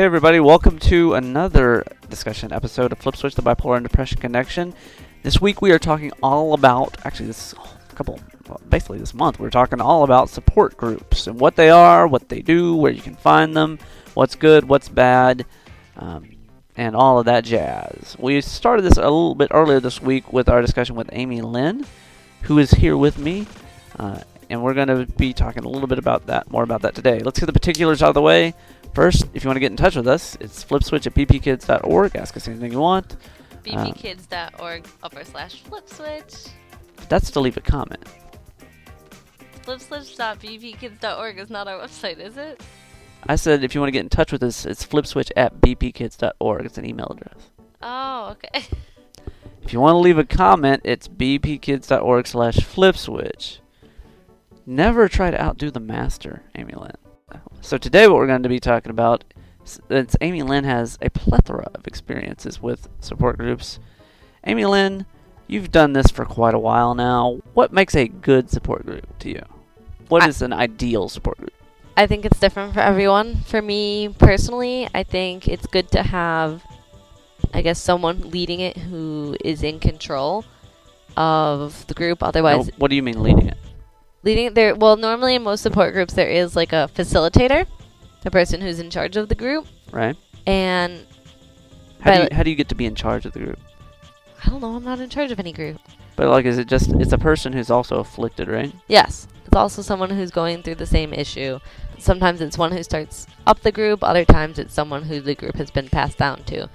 Hey, everybody, welcome to another discussion episode of Flip Switch, the Bipolar and Depression Connection. This week we are talking all about, actually, this couple, well, basically this month, we're talking all about support groups and what they are, what they do, where you can find them, what's good, what's bad, um, and all of that jazz. We started this a little bit earlier this week with our discussion with Amy Lynn, who is here with me. Uh, and we're going to be talking a little bit about that, more about that today. Let's get the particulars out of the way. First, if you want to get in touch with us, it's flipswitch at bpkids.org. Ask us anything you want. Uh, bpkids.org upper slash flipswitch. That's to leave a comment. Flipswitch.bpkids.org is not our website, is it? I said if you want to get in touch with us, it's flipswitch at bpkids.org. It's an email address. Oh, okay. If you want to leave a comment, it's bpkids.org slash flipswitch. Never try to outdo the master, Amy Lynn. So today what we're going to be talking about, since Amy Lynn has a plethora of experiences with support groups. Amy Lynn, you've done this for quite a while now. What makes a good support group to you? What I- is an ideal support group? I think it's different for everyone. For me personally, I think it's good to have, I guess, someone leading it who is in control of the group. Otherwise, Now, what do you mean leading it? Leading there. Well, normally in most support groups, there is like a facilitator, the person who's in charge of the group, Right? and How do, you, how do you get to be in charge of the group? I don't know. I'm not in charge of any group. But like, is it just it's a person who's also afflicted, right? Yes. It's also someone who's going through the same issue. Sometimes it's one who starts up the group, other times it's someone who the group has been passed down to.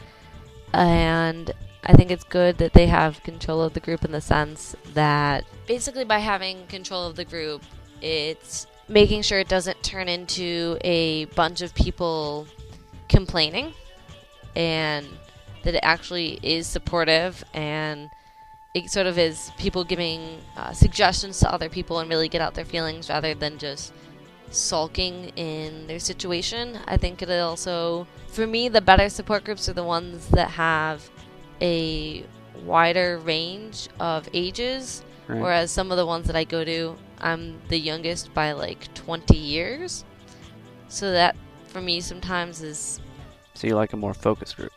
And I think it's good that they have control of the group in the sense that basically by having control of the group, it's making sure it doesn't turn into a bunch of people complaining and that it actually is supportive and it sort of is people giving uh, suggestions to other people and really get out their feelings rather than just sulking in their situation. I think it also, for me, the better support groups are the ones that have a wider range of ages, Right. whereas some of the ones that I go to, I'm the youngest by like 20 years. So that for me sometimes is so you like a more focused group.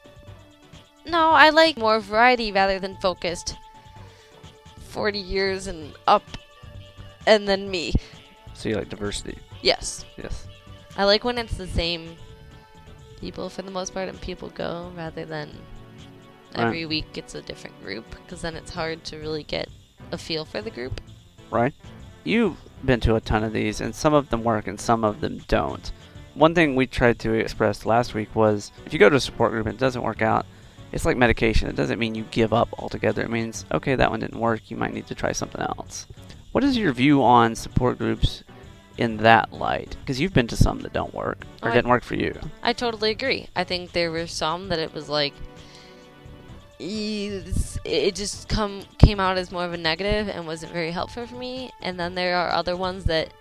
no, I like more variety rather than focused. 40 years and up, and then me. So you like diversity. Yes. Yes. I like when it's the same people for the most part and people go rather than Right. every week it's a different group because then it's hard to really get a feel for the group. right? You've been to a ton of these, and some of them work and some of them don't. One thing we tried to express last week was if you go to a support group and it doesn't work out, it's like medication. It doesn't mean you give up altogether. It means, okay, that one didn't work. You might need to try something else. What is your view on support groups in that light? Because you've been to some that don't work or Oh, didn't work for you. I totally agree. I think there were some that it was like it just come came out as more of a negative and wasn't very helpful for me. And then there are other ones that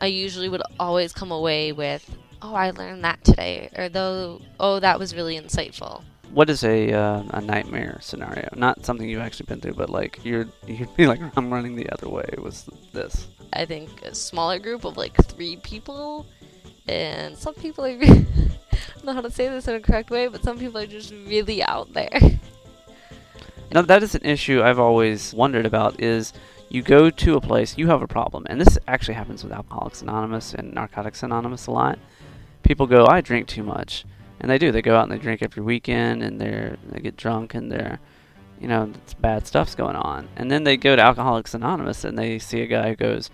I usually would always come away with, "Oh, I learned that today," or "Though, oh, that was really insightful." What is a uh, a nightmare scenario? Not something you've actually been through, but like you're you'd be like, I'm running the other way. Was this? I think a smaller group of like three people, and some people are. Know how to say this in a correct way, but some people are just really out there. Now that is an issue I've always wondered about. Is you go to a place, you have a problem, and this actually happens with Alcoholics Anonymous and Narcotics Anonymous a lot. People go, I drink too much, and they do. They go out and they drink every weekend, and they're they get drunk, and they're, you know, bad stuff's going on. And then they go to Alcoholics Anonymous, and they see a guy who goes,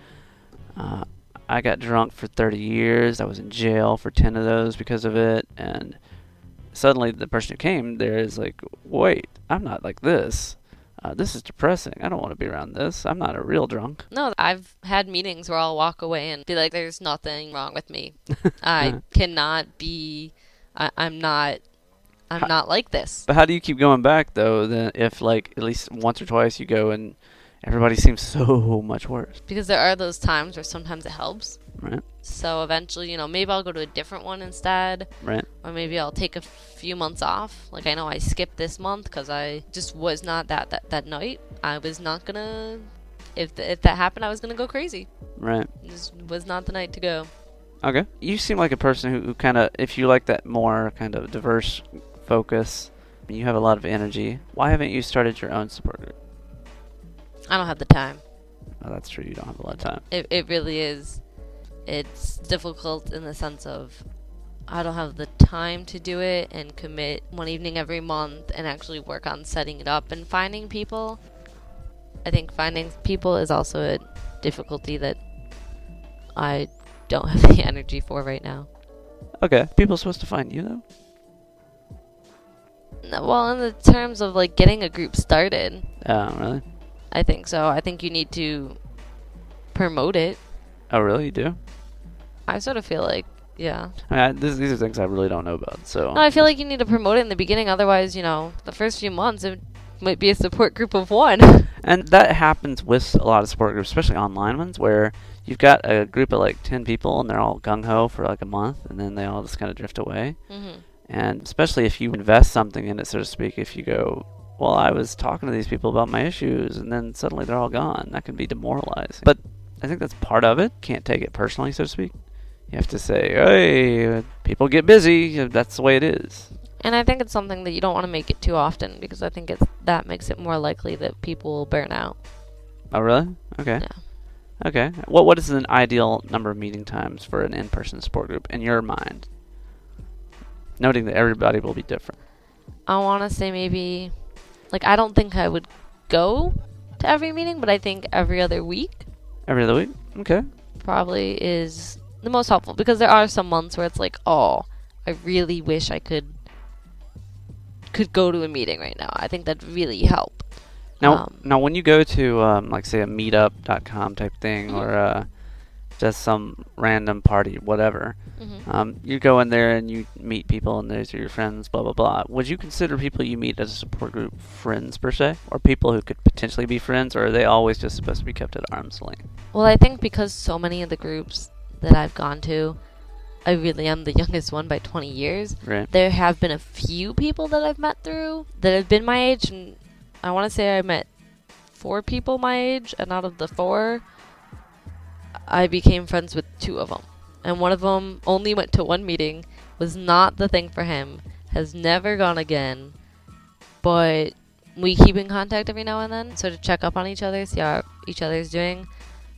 uh, I got drunk for 30 years. I was in jail for 10 of those because of it, and suddenly the person who came there is like, wait, I'm not like this. Uh, this is depressing. I don't want to be around this. I'm not a real drunk. No, I've had meetings where I'll walk away and be like, "There's nothing wrong with me. I cannot be. I, I'm not. I'm How- not like this." But how do you keep going back though? Then if like at least once or twice you go and everybody seems so much worse, Because there are those times where sometimes it helps. right? So eventually, you know, maybe I'll go to a different one instead, Right. or maybe I'll take a few months off. Like I know I skipped this month because I just was not that, that that night. I was not gonna. If th- if that happened, I was gonna go crazy. Right. This was not the night to go. Okay. You seem like a person who, who kind of, if you like that more kind of diverse focus, you have a lot of energy. Why haven't you started your own support group? I don't have the time. Oh, that's true. You don't have a lot of time. It it really is. It's difficult in the sense of I don't have the time to do it and commit one evening every month and actually work on setting it up and finding people. I think finding people is also a difficulty that I don't have the energy for right now. Okay. People are supposed to find you though. No, Well, in the terms of like getting a group started, Oh, really? I think so. I think you need to promote it. Oh, really? You do? I sort of feel like, yeah. I mean, I, this, these are things I really don't know about. So. No, I feel like you need to promote it in the beginning. Otherwise, you know, the first few months it might be a support group of one. And that happens with a lot of support groups, especially online ones, where you've got a group of like 10 people and they're all gung ho for like a month and then they all just kind of drift away. hmm And especially if you invest something in it, so to speak, if you go, well, I was talking to these people about my issues and then suddenly they're all gone, that can be demoralizing. But I think that's part of it. Can't take it personally, so to speak. You have to say, hey, people get busy. That's the way it is. And I think it's something that you don't want to make it too often because I think it's that makes it more likely that people will burn out. Oh, really? Okay. Yeah. Okay. What What is an ideal number of meeting times for an in-person support group in your mind? Noting that everybody will be different. I want to say maybe, like, I don't think I would go to every meeting, but I think every other week Every other week. Okay. probably is the most helpful because there are some months where it's like, oh, I really wish I could could go to a meeting right now. I think that'd really help. Now, Um, now when you go to um, like say a meetup.com type thing Mhm. or uh, just some random party, whatever, hmm um, you go in there and you meet people and those are your friends, blah blah blah. Would you consider people you meet as a support group friends per se, or people who could potentially be friends, or are they always just supposed to be kept at arm's length? Well, I think because so many of the groups that I've gone to, I really am the youngest one by 20 years. Right. There have been a few people that I've met through that have been my age, and I want to say I met four people my age, and out of the four, I became friends with two of them. And one of them only went to one meeting, was not the thing for him, has never gone again, but we keep in contact every now and then, so to check up on each other, see how each other's doing.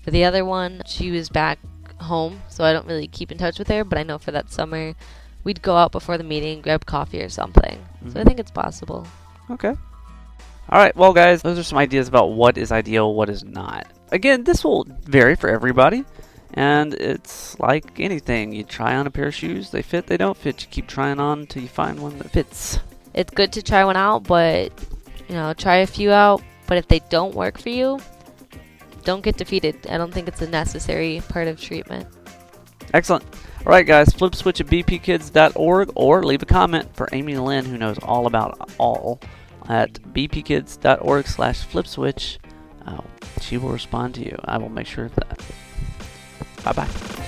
For the other one, she was back home, so I don't really keep in touch with her, but I know for that summer, we'd go out before the meeting, grab coffee or something. So I Mhm. think it's possible. Okay. All right, well, guys, those are some ideas about what is ideal, what is not. Again, this will vary for everybody, and it's like anything. You try on a pair of shoes, they fit, they don't fit. You keep trying on until you find one that fits. It's good to try one out, but you know, try a few out. But if they don't work for you, don't get defeated. I don't think it's a necessary part of treatment. Excellent. All right, guys, flip switch at bpkids.org or leave a comment for Amy Lynn, who knows all about all, at bpkids.org slash flip switch. Uh, she will respond to you. I will make sure of that. 拜拜。